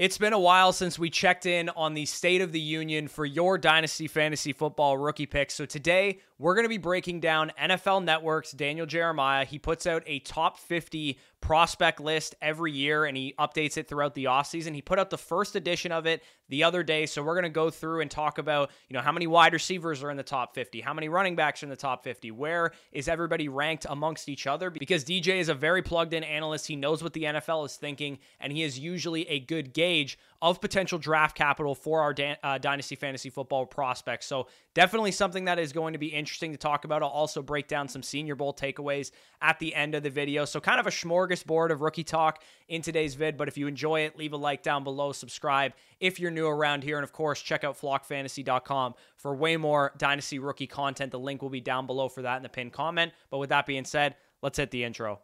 It's been a while since we checked in on the State of the Union for your Dynasty Fantasy Football rookie picks. So today we're going to be breaking down NFL Network's Daniel Jeremiah. He puts out a top 50 prospect list every year and he updates it throughout the offseason. He put out the first edition of it the other day. So we're going to go through and talk about, you know, how many wide receivers are in the top 50, how many running backs are in the top 50, where is everybody ranked amongst each other because DJ is a very plugged in analyst. He knows what the NFL is thinking and he is usually a good gauge of potential draft capital for our uh, dynasty fantasy football prospects. So definitely something that is going to be interesting to talk about. I'll also break down some Senior Bowl takeaways at the end of the video. So kind of a smorgasbord of rookie talk in today's vid. But if you enjoy it, leave a like down below, subscribe if you're new around here, and of course check out flockfantasy.com for way more dynasty rookie content. The link will be down below for that in the pinned comment. But with that being said, let's hit the intro.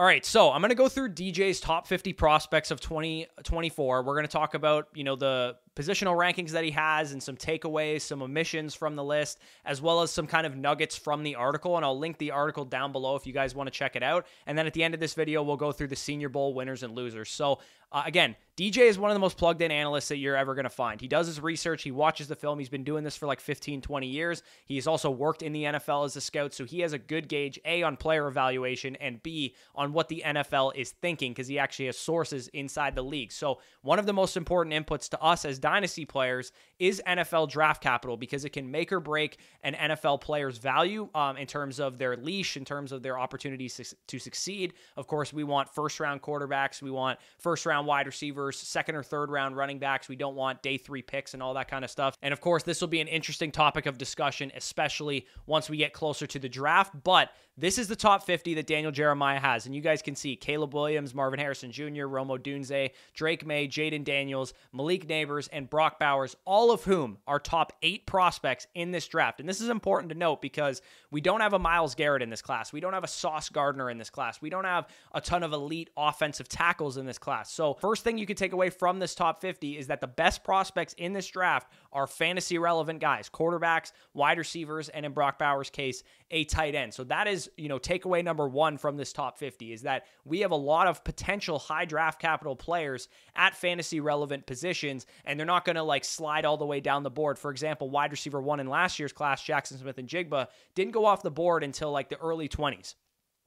All right, so I'm going to go through DJ's top 50 prospects of 2024. We're going to talk about, you know, the positional rankings that he has and some takeaways, some omissions from the list, as well as some kind of nuggets from the article. And I'll link the article down below if you guys want to check it out. And then at the end of this video, we'll go through the Senior Bowl winners and losers. So, uh, again, DJ is one of the most plugged in analysts that you're ever going to find. He does his research, he watches the film. He's been doing this for like 15, 20 years. He's also worked in the NFL as a scout, so he has a good gauge, A, on player evaluation, and B, on what the NFL is thinking, because he actually has sources inside the league. So, one of the most important inputs to us as dynasty players is NFL draft capital because it can make or break an NFL player's value um, in terms of their leash, in terms of their opportunities to succeed. Of course, we want first round quarterbacks, we want first round wide receivers, second or third round running backs. We don't want day three picks and all that kind of stuff. And of course, this will be an interesting topic of discussion, especially once we get closer to the draft. But this is the top 50 that Daniel Jeremiah has. And you guys can see Caleb Williams, Marvin Harrison Jr., Rome Odunze, Drake Maye, Jayden Daniels, Malik Nabers, and Brock Bowers, all of whom are top eight prospects in this draft. And this is important to note because we don't have a Myles Garrett in this class. We don't have a Sauce Gardner in this class. We don't have a ton of elite offensive tackles in this class. So, first thing you can take away from this top 50 is that the best prospects in this draft are fantasy relevant guys, quarterbacks, wide receivers, and in Brock Bowers' case, a tight end. So, that is you know, takeaway number one from this top 50 is that we have a lot of potential high draft capital players at fantasy relevant positions, and they're not going to like slide all the way down the board. For example, wide receiver one in last year's class, Jaxon Smith-Njigba, didn't go off the board until like the early 20s.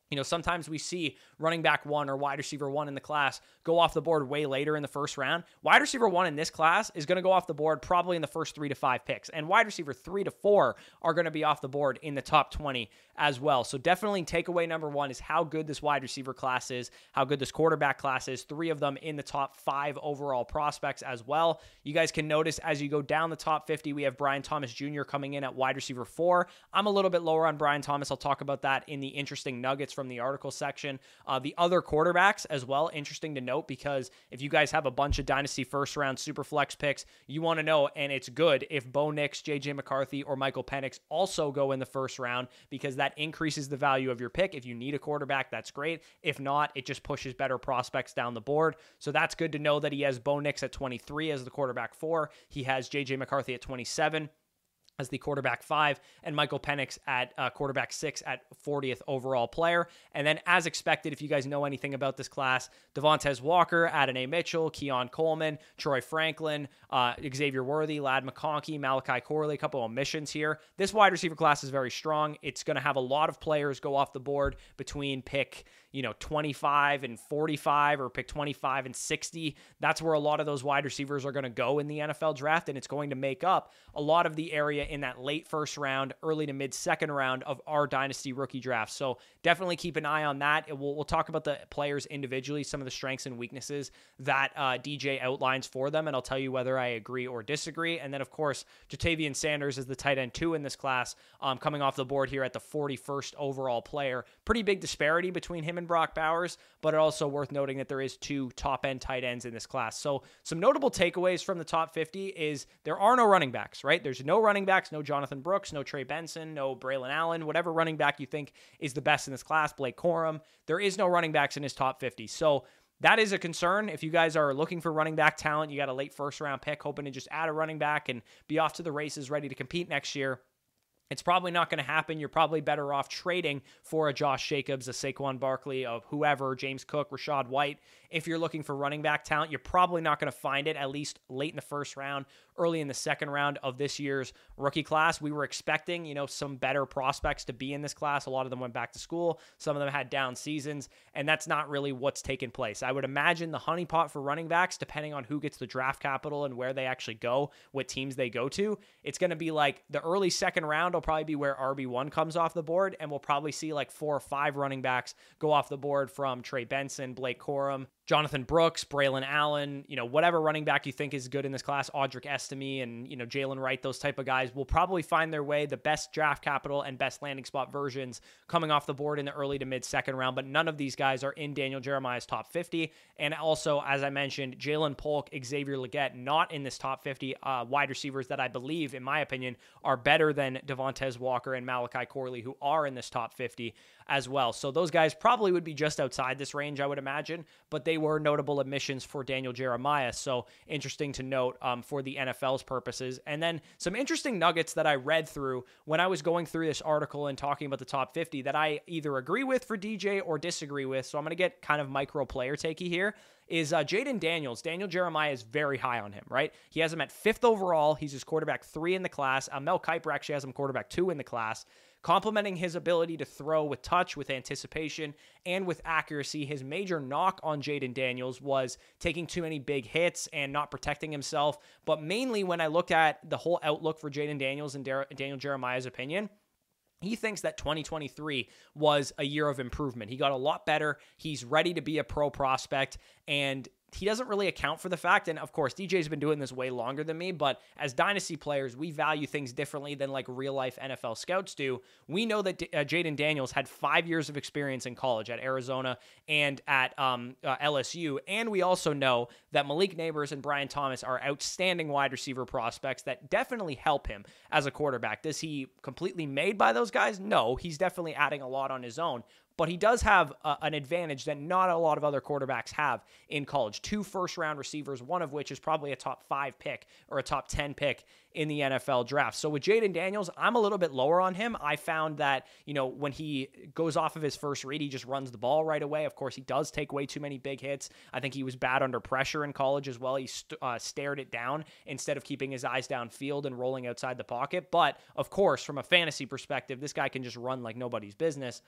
You know, sometimes we see running back one or wide receiver one in the class go off the board way later in the first round. Wide receiver one in this class is going to go off the board probably in the first three to five picks. And wide receiver three to four are going to be off the board in the top 20 as well. So definitely takeaway number one is how good this wide receiver class is, how good this quarterback class is. Three of them in the top five overall prospects as well. You guys can notice as you go down the top 50, we have Brian Thomas Jr. coming in at wide receiver four. I'm a little bit lower on Brian Thomas. I'll talk about that in the interesting nuggets from the article section. Uh, the other quarterbacks as well, interesting to note because if you guys have a bunch of dynasty first round super flex picks, you want to know, and it's good if Bo Nix, JJ McCarthy, or Michael Penix also go in the first round because that increases the value of your pick. If you need a quarterback, that's great. If not, it just pushes better prospects down the board. So that's good to know that he has Bo Nix at 23 as the quarterback four. He has JJ McCarthy at 27 as the quarterback five, and Michael Penix at uh, quarterback six at 40th overall player. And then, as expected, if you guys know anything about this class, Devontez Walker, Adonai Mitchell, Keon Coleman, Troy Franklin, uh, Xavier Worthy, Ladd McConkey, Malachi Corley, a couple of omissions here. This wide receiver class is very strong. It's going to have a lot of players go off the board between pick you know, 25 and 45 or pick 25 and 60. That's where a lot of those wide receivers are going to go in the NFL draft. And it's going to make up a lot of the area in that late first round, early to mid second round of our dynasty rookie draft. So definitely keep an eye on that. We'll, we'll talk about the players individually, some of the strengths and weaknesses that uh, DJ outlines for them. And I'll tell you whether I agree or disagree. And then, of course, Ja'Tavion Sanders is the tight end two in this class, um, coming off the board here at the 41st overall player. Pretty big disparity between him and Brock Bowers, but also worth noting that there is two top end tight ends in this class. So some notable takeaways from the top 50 is there are no running backs, right? There's no running backs, no Jonathan Brooks, no Trey Benson, no Braylon Allen, whatever running back you think is the best in this class, Blake Corum. There is no running backs in his top 50. So that is a concern. If you guys are looking for running back talent, you got a late first round pick, hoping to just add a running back and be off to the races, ready to compete next year It's probably not going to happen. You're probably better off trading for a Josh Jacobs, a Saquon Barkley, of whoever, James Cook, Rachaad White. If you're looking for running back talent, you're probably not going to find it at least late in the first round, early in the second round of this year's rookie class. We were expecting, you know, some better prospects to be in this class. A lot of them went back to school. Some of them had down seasons, and that's not really what's taken place. I would imagine the honeypot for running backs, depending on who gets the draft capital and where they actually go, what teams they go to, it's going to be like the early second round will probably be where RB1 comes off the board, and we'll probably see like four or five running backs go off the board from Trey Benson, Blake Corum, Jonathan Brooks, Braylon Allen, you know, whatever running back you think is good in this class, Audric Estime and, you know, Jaylen Wright, those type of guys will probably find their way, the best draft capital and best landing spot versions coming off the board in the early to mid second round. But none of these guys are in Daniel Jeremiah's top 50. And also, as I mentioned, Ja'Lynn Polk, Xavier Legette, not in this top 50 uh, wide receivers that I believe, in my opinion, are better than Devontez Walker and Malachi Corley, who are in this top 50 as well. So those guys probably would be just outside this range, I would imagine, but they were notable admissions for Daniel Jeremiah. So interesting to note um, for the NFL's purposes. And then some interesting nuggets that I read through when I was going through this article and talking about the top 50 that I either agree with for DJ or disagree with. So I'm going to get kind of micro player takey here is uh, Jayden Daniels. Daniel Jeremiah is very high on him, right? He has him at fifth overall. He's his quarterback three in the class. Uh, Mel Kiper actually has him quarterback two in the class. Complementing his ability to throw with touch, with anticipation, and with accuracy, his major knock on Jayden Daniels was taking too many big hits and not protecting himself. But mainly when I looked at the whole outlook for Jayden Daniels and Daniel Jeremiah's opinion, he thinks that 2023 was a year of improvement. He got a lot better. He's ready to be a pro prospect. And he doesn't really account for the fact. And of course, DJ's been doing this way longer than me, but as dynasty players, we value things differently than like real life NFL scouts do. We know that uh, Jayden Daniels had five years of experience in college at Arizona and at um, uh, LSU. And we also know that Malik Nabers and Brian Thomas are outstanding wide receiver prospects that definitely help him as a quarterback. Does he completely made by those guys? No, he's definitely adding a lot on his own but he does have a, an advantage that not a lot of other quarterbacks have in college. Two first round receivers, one of which is probably a top five pick or a top 10 pick in the NFL draft. So with Jayden Daniels, I'm a little bit lower on him. I found that, you know, when he goes off of his first read, he just runs the ball right away. Of course, he does take way too many big hits. I think he was bad under pressure in college as well. He st- uh, stared it down instead of keeping his eyes downfield and rolling outside the pocket. But of course, from a fantasy perspective, this guy can just run like nobody's business.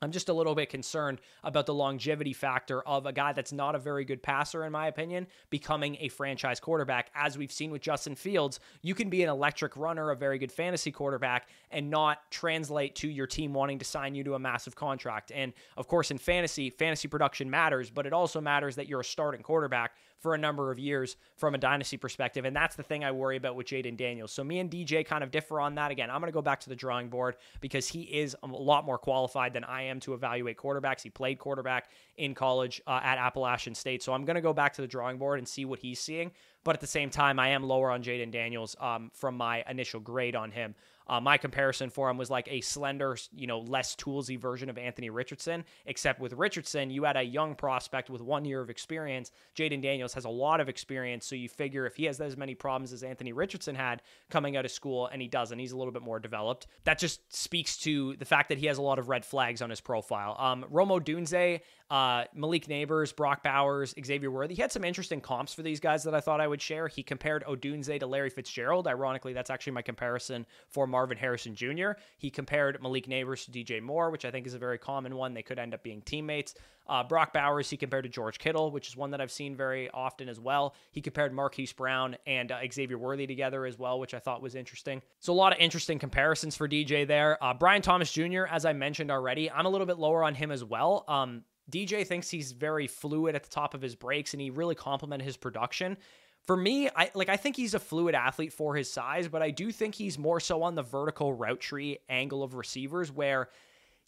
I'm just a little bit concerned about the longevity factor of a guy that's not a very good passer, in my opinion, becoming a franchise quarterback. As we've seen with Justin Fields, you can be an electric runner, a very good fantasy quarterback, and not translate to your team wanting to sign you to a massive contract. And of course, in fantasy, fantasy production matters, but it also matters that you're a starting quarterback for a number of years from a dynasty perspective. And that's the thing I worry about with Jayden Daniels. So me and DJ kind of differ on that. Again, I'm going to go back to the drawing board because he is a lot more qualified than I am to evaluate quarterbacks. He played quarterback in college uh, at Appalachian State. So I'm going to go back to the drawing board and see what he's seeing. But at the same time, I am lower on Jayden Daniels um, from my initial grade on him. Uh, my comparison for him was like a slender, you know, less toolsy version of Anthony Richardson, except with Richardson, you had a young prospect with one year of experience. Jayden Daniels has a lot of experience, so you figure if he has as many problems as Anthony Richardson had coming out of school, and he doesn't, he's a little bit more developed. That just speaks to the fact that he has a lot of red flags on his profile. Um, Rome Odunze, uh, Malik Nabers, Brock Bowers, Xavier Worthy. He had some interesting comps for these guys that I thought I would share. He compared Odunze to Larry Fitzgerald. Ironically, that's actually my comparison for Marvin Harrison Jr. He compared Malik Nabers to DJ Moore, which I think is a very common one. They could end up being teammates. Uh, Brock Bowers, he compared to George Kittle, which is one that I've seen very often as well. He compared Marquise Brown and uh, Xavier Worthy together as well, which I thought was interesting. So a lot of interesting comparisons for DJ there. Uh, Brian Thomas Jr., as I mentioned already, I'm a little bit lower on him as well. Um, DJ thinks he's very fluid at the top of his breaks, and he really complimented his production for me, I like I think he's a fluid athlete for his size, but I do think he's more so on the vertical route tree angle of receivers where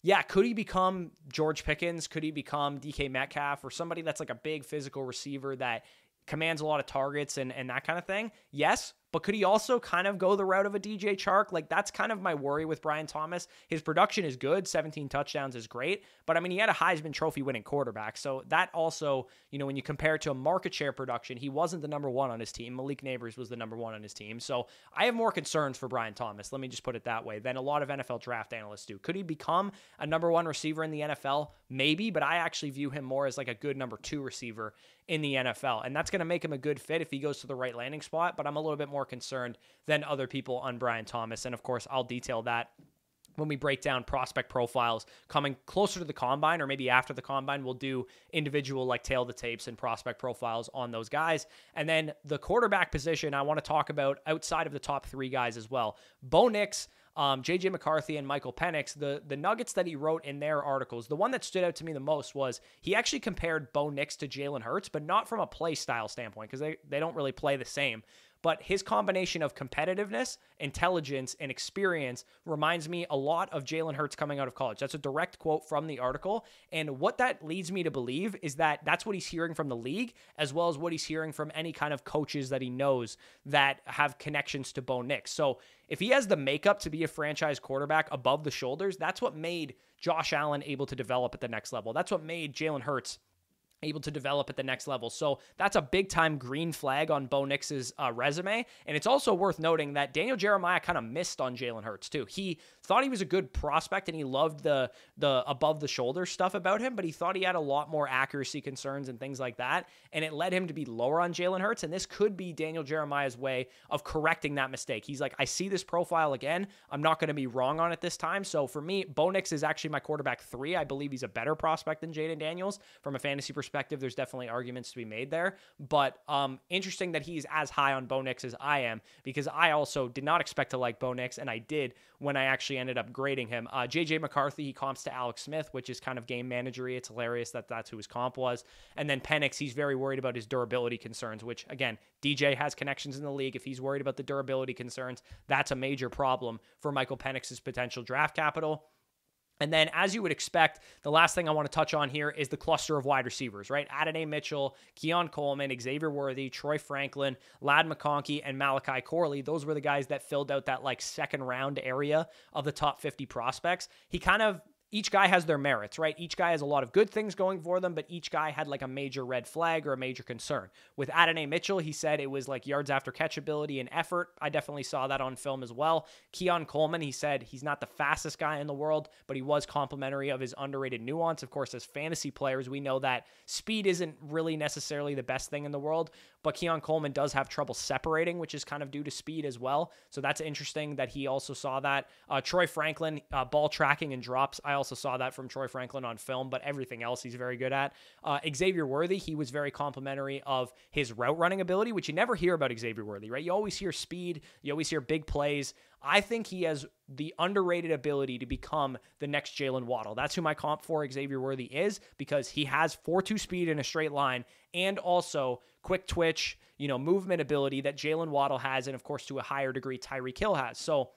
yeah, could he become George Pickens? Could he become DK Metcalf or somebody that's like a big physical receiver that commands a lot of targets and, and that kind of thing? Yes, but could he also kind of go the route of a DJ Chark? Like that's kind of my worry with Brian Thomas. His production is good, 17 touchdowns is great, but I mean he had a Heisman Trophy winning quarterback, so that also, you know, when you compare it to a market share production, he wasn't the number one on his team. Malik Nabers was the number one on his team, so I have more concerns for Brian Thomas. Let me just put it that way than a lot of NFL draft analysts do. Could he become a number one receiver in the NFL? Maybe, but I actually view him more as like a good number two receiver in the NFL. And that's going to make him a good fit if he goes to the right landing spot. But I'm a little bit more concerned than other people on Brian Thomas. And of course, I'll detail that when we break down prospect profiles coming closer to the combine or maybe after the combine, we'll do individual like tail the tapes and prospect profiles on those guys. And then the quarterback position, I want to talk about outside of the top three guys as well. Bo Nix um, JJ McCarthy and Michael Penix, the the nuggets that he wrote in their articles, the one that stood out to me the most was he actually compared Bo Nix to Jalen Hurts, but not from a play style standpoint because they, they don't really play the same. But his combination of competitiveness, intelligence, and experience reminds me a lot of Jalen Hurts coming out of college. That's a direct quote from the article. And what that leads me to believe is that that's what he's hearing from the league, as well as what he's hearing from any kind of coaches that he knows that have connections to Bo Nix. So if he has the makeup to be a franchise quarterback above the shoulders, that's what made Josh Allen able to develop at the next level. That's what made Jalen Hurts able to develop at the next level. So that's a big time green flag on Bo Nix's uh, resume. And it's also worth noting that Daniel Jeremiah kind of missed on Jalen Hurts too. He thought he was a good prospect and he loved the the above the shoulder stuff about him, but he thought he had a lot more accuracy concerns and things like that. And it led him to be lower on Jalen Hurts. And this could be Daniel Jeremiah's way of correcting that mistake. He's like, I see this profile again. I'm not going to be wrong on it this time. So for me, Bo Nix is actually my quarterback three. I believe he's a better prospect than Jayden Daniels from a fantasy perspective perspective, there's definitely arguments to be made there. But um, interesting that he's as high on Bo Nix as I am because I also did not expect to like Bo Nix, and I did when I actually ended up grading him. Uh, JJ McCarthy, he comps to Alex Smith, which is kind of game managery. It's hilarious that that's who his comp was. And then Penix, he's very worried about his durability concerns, which again, DJ has connections in the league. If he's worried about the durability concerns, that's a major problem for Michael Penix's potential draft capital. And then, as you would expect, the last thing I want to touch on here is the cluster of wide receivers, right? Adonai Mitchell, Keon Coleman, Xavier Worthy, Troy Franklin, Ladd McConkey, and Malachi Corley. Those were the guys that filled out that like second round area of the top 50 prospects. He kind of each guy has their merits, right? Each guy has a lot of good things going for them, but each guy had like a major red flag or a major concern. With Adonai Mitchell, he said it was like yards after catch ability and effort. I definitely saw that on film as well. Keon Coleman, he said he's not the fastest guy in the world, but he was complimentary of his underrated nuance. Of course, as fantasy players, we know that speed isn't really necessarily the best thing in the world, but Keon Coleman does have trouble separating, which is kind of due to speed as well. So that's interesting that he also saw that. Uh, Troy Franklin, uh, ball tracking and drops. I also saw that from Troy Franklin on film, but everything else he's very good at. Uh, Xavier Worthy, he was very complimentary of his route running ability, which you never hear about Xavier Worthy, right? You always hear speed, you always hear big plays. I think he has the underrated ability to become the next Jaylen Waddle. That's who my comp for Xavier Worthy is because he has 4 2 speed in a straight line and also quick twitch, you know, movement ability that Jaylen Waddle has, and of course, to a higher degree, Tyreek Hill has. So,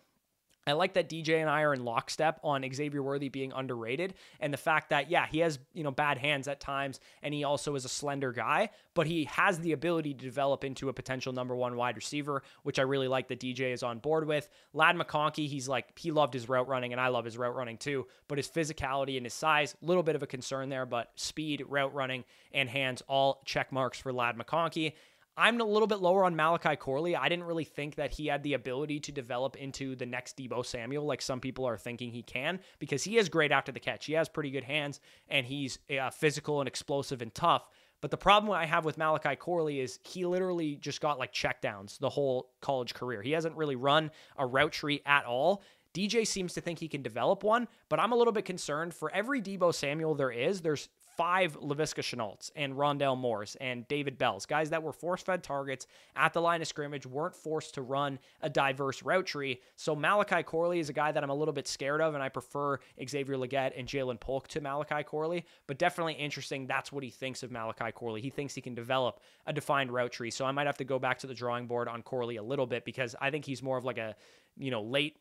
I like that DJ and I are in lockstep on Xavier Worthy being underrated and the fact that, yeah, he has, you know, bad hands at times and he also is a slender guy, but he has the ability to develop into a potential number one wide receiver, which I really like that DJ is on board with. Ladd McConkey, he's like, he loved his route running and I love his route running too, but his physicality and his size, little bit of a concern there, but speed, route running, and hands, all check marks for Ladd McConkey. I'm a little bit lower on Malachi Corley. I didn't really think that he had the ability to develop into the next Deebo Samuel like some people are thinking he can because he is great after the catch. He has pretty good hands and he's uh, physical and explosive and tough. But the problem I have with Malachi Corley is he literally just got like checkdowns the whole college career. He hasn't really run a route tree at all. DJ seems to think he can develop one, but I'm a little bit concerned. For every Deebo Samuel there is, there's five Laviska Shenaults and Rondale Moores and David Bells, guys that were force fed targets at the line of scrimmage, weren't forced to run a diverse route tree. So Malachi Corley is a guy that I'm a little bit scared of, and I prefer Xavier Legette and Ja'Lynn Polk to Malachi Corley, but definitely interesting. That's what he thinks of Malachi Corley. He thinks he can develop a defined route tree. So I might have to go back to the drawing board on Corley a little bit because I think he's more of like a, you know, late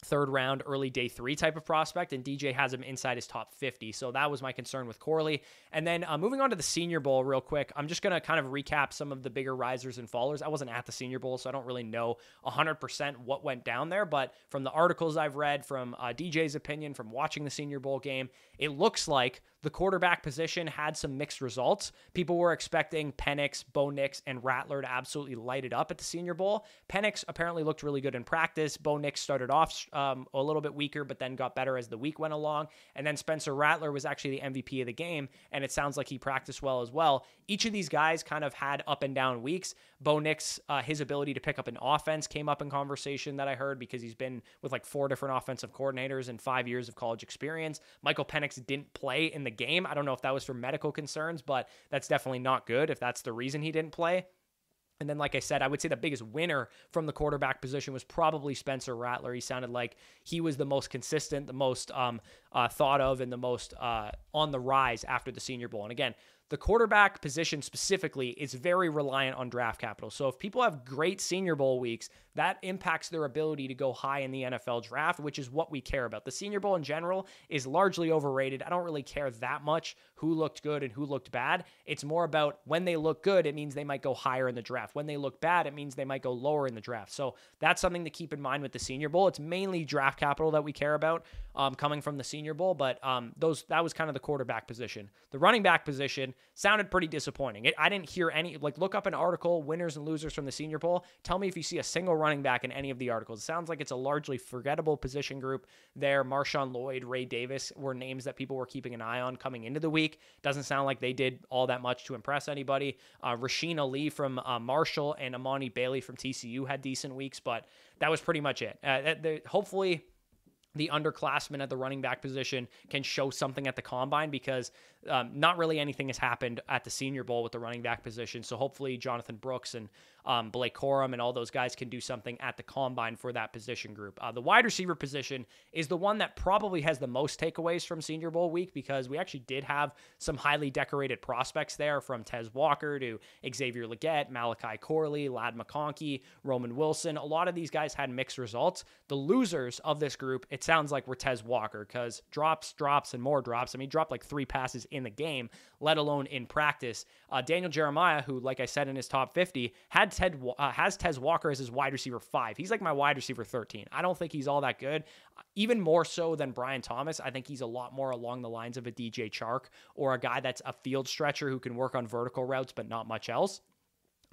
third round, early day three type of prospect, and DJ has him inside his top 50. So that was my concern with Corley. And then uh, moving on to the Senior Bowl, real quick, I'm just going to kind of recap some of the bigger risers and fallers. I wasn't at the Senior Bowl, so I don't really know 100% what went down there. But from the articles I've read, from uh, DJ's opinion, from watching the Senior Bowl game, it looks like the quarterback position had some mixed results. People were expecting Penix, Bo Nix, and Rattler to absolutely light it up at the Senior Bowl. Penix apparently looked really good in practice. Bo Nix started off um, a little bit weaker, but then got better as the week went along. And then Spencer Rattler was actually the MVP of the game, and it sounds like he practiced well as well. Each of these guys kind of had up and down weeks. Bo Nix, uh, his ability to pick up an offense came up in conversation that I heard because he's been with like four different offensive coordinators and five years of college experience. Michael Penix didn't play in the game. I don't know if that was for medical concerns, but that's definitely not good if that's the reason he didn't play. And then, like I said, I would say the biggest winner from the quarterback position was probably Spencer Rattler. He sounded like he was the most consistent, the most um, uh, thought of, and the most uh, on the rise after the Senior Bowl. And again, the quarterback position specifically is very reliant on draft capital. So if people have great Senior Bowl weeks, that impacts their ability to go high in the NFL draft, which is what we care about. The Senior Bowl in general is largely overrated. I don't really care that much who looked good and who looked bad. It's more about when they look good, it means they might go higher in the draft. When they look bad, it means they might go lower in the draft. So that's something to keep in mind with the Senior Bowl. It's mainly draft capital that we care about um, coming from the Senior Bowl, but um, those that was kind of the quarterback position. The running back position sounded pretty disappointing. It, I didn't hear any like look up an article winners and losers from the Senior Bowl. Tell me if you see a single running back in any of the articles. It sounds like it's a largely forgettable position group there. Marshawn Lloyd, Ray Davis were names that people were keeping an eye on coming into the week. Doesn't sound like they did all that much to impress anybody. Uh, Rasheen Ali from uh, Marshall and Emani Bailey from TCU had decent weeks, but that was pretty much it. Uh, hopefully the underclassmen at the running back position can show something at the combine because um, not really anything has happened at the Senior Bowl with the running back position. So hopefully Jonathan Brooks and um, Blake Corum and all those guys can do something at the combine for that position group. Uh, the wide receiver position is the one that probably has the most takeaways from Senior Bowl week because we actually did have some highly decorated prospects there from Tez Walker to Xavier Legette, Malachi Corley, Ladd McConkey, Roman Wilson. A lot of these guys had mixed results. The losers of this group, it sounds like were Tez Walker because drops, drops, and more drops. I mean, dropped like three passes in the game, let alone in practice. Uh, Daniel Jeremiah, who, like I said in his top 50, had Ted uh, has Tez Walker as his wide receiver five. He's like my wide receiver 13. I don't think he's all that good. Even more so than Brian Thomas, I think he's a lot more along the lines of a DJ Chark or a guy that's a field stretcher who can work on vertical routes but not much else.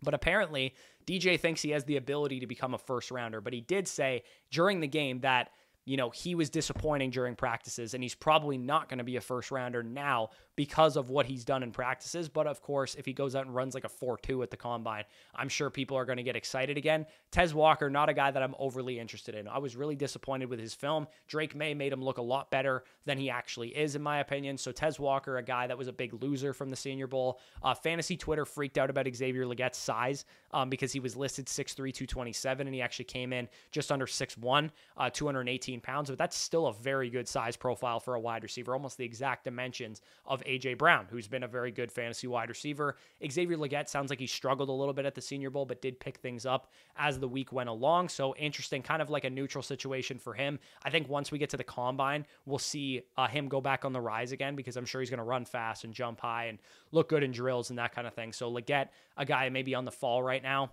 But apparently, DJ thinks he has the ability to become a first rounder. But he did say during the game that you know, he was disappointing during practices, and he's probably not going to be a first rounder now because of what he's done in practices. But of course, if he goes out and runs like a 4 2 at the combine, I'm sure people are going to get excited again. Tez Walker, not a guy that I'm overly interested in. I was really disappointed with his film. Drake Maye made him look a lot better than he actually is, in my opinion. So Tez Walker, a guy that was a big loser from the Senior Bowl. Uh, fantasy Twitter freaked out about Xavier Legette's size um, because he was listed 6'3, 227, and he actually came in just under 6'1, uh, 218 pounds. But that's still a very good size profile for a wide receiver, almost the exact dimensions of AJ Brown, who's been a very good fantasy wide receiver. Xavier Legette sounds like he struggled a little bit at the Senior Bowl, but did pick things up as the week went along. So interesting, kind of like a neutral situation for him. I think once we get to the combine, we'll see uh, him go back on the rise again because I'm sure he's going to run fast and jump high and look good in drills and that kind of thing. So Legette, a guy maybe on the fall right now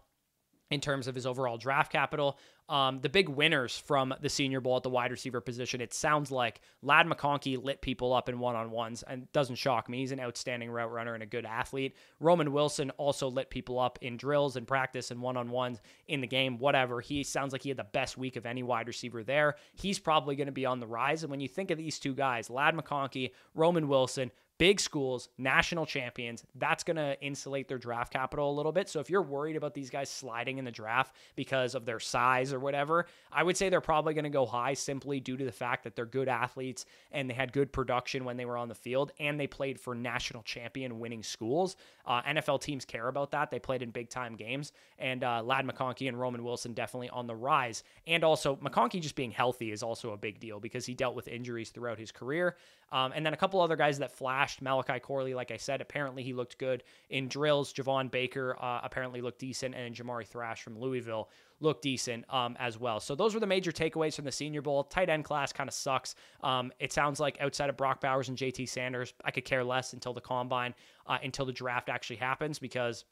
in terms of his overall draft capital. Um, the big winners from the Senior Bowl at the wide receiver position, it sounds like Ladd McConkey lit people up in one on ones and doesn't shock me. He's an outstanding route runner and a good athlete. Roman Wilson also lit people up in drills and practice and one on ones in the game, whatever. He sounds like he had the best week of any wide receiver there. He's probably going to be on the rise. And when you think of these two guys, Ladd McConkey, Roman Wilson, big schools, national champions, that's going to insulate their draft capital a little bit. So if you're worried about these guys sliding in the draft because of their size or whatever, I would say they're probably going to go high simply due to the fact that they're good athletes and they had good production when they were on the field and they played for national champion winning schools. Uh, NFL teams care about that. They played in big time games. And uh, Ladd McConkey and Roman Wilson definitely on the rise. And also, McConkey just being healthy is also a big deal because he dealt with injuries throughout his career. Um, and then a couple other guys that flashed. Malachi Corley, like I said, apparently he looked good in drills. Javon Baker uh, apparently looked decent. And Jamari Thrash from Louisville look decent um, as well. So those were the major takeaways from the Senior Bowl. Tight end class kind of sucks. Um, it sounds like outside of Brock Bowers and JT Sanders, I could care less until the combine, uh, until the draft actually happens because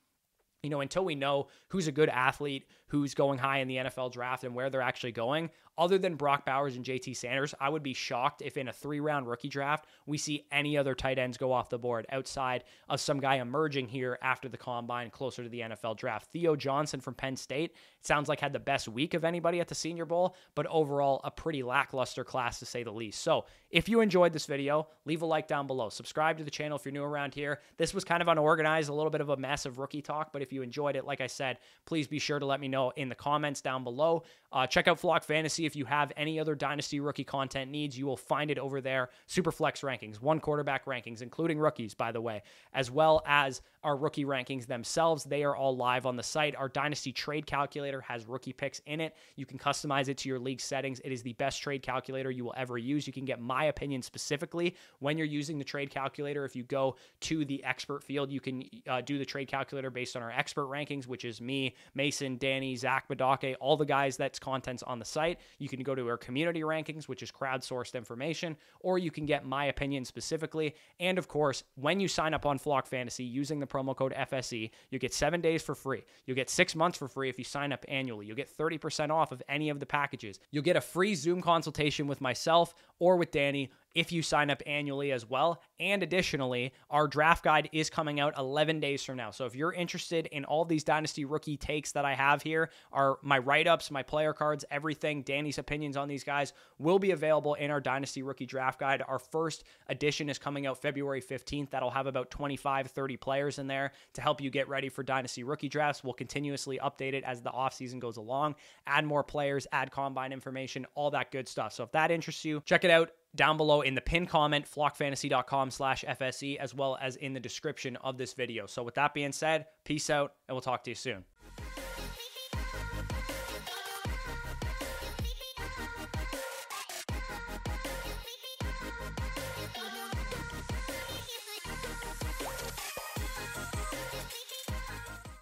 you know, until we know who's a good athlete, who's going high in the NFL draft, and where they're actually going, other than Brock Bowers and JT Sanders, I would be shocked if in a three round rookie draft we see any other tight ends go off the board outside of some guy emerging here after the combine closer to the NFL draft. Theo Johnson from Penn State sounds like had the best week of anybody at the Senior Bowl, but overall a pretty lackluster class to say the least. So if you enjoyed this video, leave a like down below. Subscribe to the channel if you're new around here. This was kind of unorganized, a little bit of a mess of rookie talk, but if you enjoyed it, like I said, please be sure to let me know in the comments down below. Uh, check out Flock Fantasy if you have any other Dynasty rookie content needs. You will find it over there. Superflex rankings, one quarterback rankings, including rookies, by the way, as well as our rookie rankings themselves. They are all live on the site. Our Dynasty trade calculator has rookie picks in it. You can customize it to your league settings. It is the best trade calculator you will ever use. You can get my opinion specifically when you're using the trade calculator. If you go to the expert field, you can uh, do the trade calculator based on our expert rankings, which is me, Mason, Danny, Zach Badake, all the guys that's contents on the site. You can go to our community rankings, which is crowdsourced information, or you can get my opinion specifically. And of course, when you sign up on Flock Fantasy using the promo code FSE, you get seven days for free. You'll get six months for free if you sign up annually. You'll get 30% off of any of the packages. You'll get a free Zoom consultation with myself or with Danny if you sign up annually as well. And additionally, our draft guide is coming out 11 days from now. So if you're interested in all these dynasty rookie takes that I have here, are my write-ups, my player cards, everything, Danny's opinions on these guys will be available in our dynasty rookie draft guide. Our first edition is coming out February 15th. That'll have about 25, 30 players in there to help you get ready for dynasty rookie drafts. We'll continuously update it as the offseason goes along, add more players, add combine information, all that good stuff. So if that interests you, check it out down below in the pin comment, flockfantasy.com slash FSE, as well as in the description of this video. So with that being said, peace out, and we'll talk to you soon.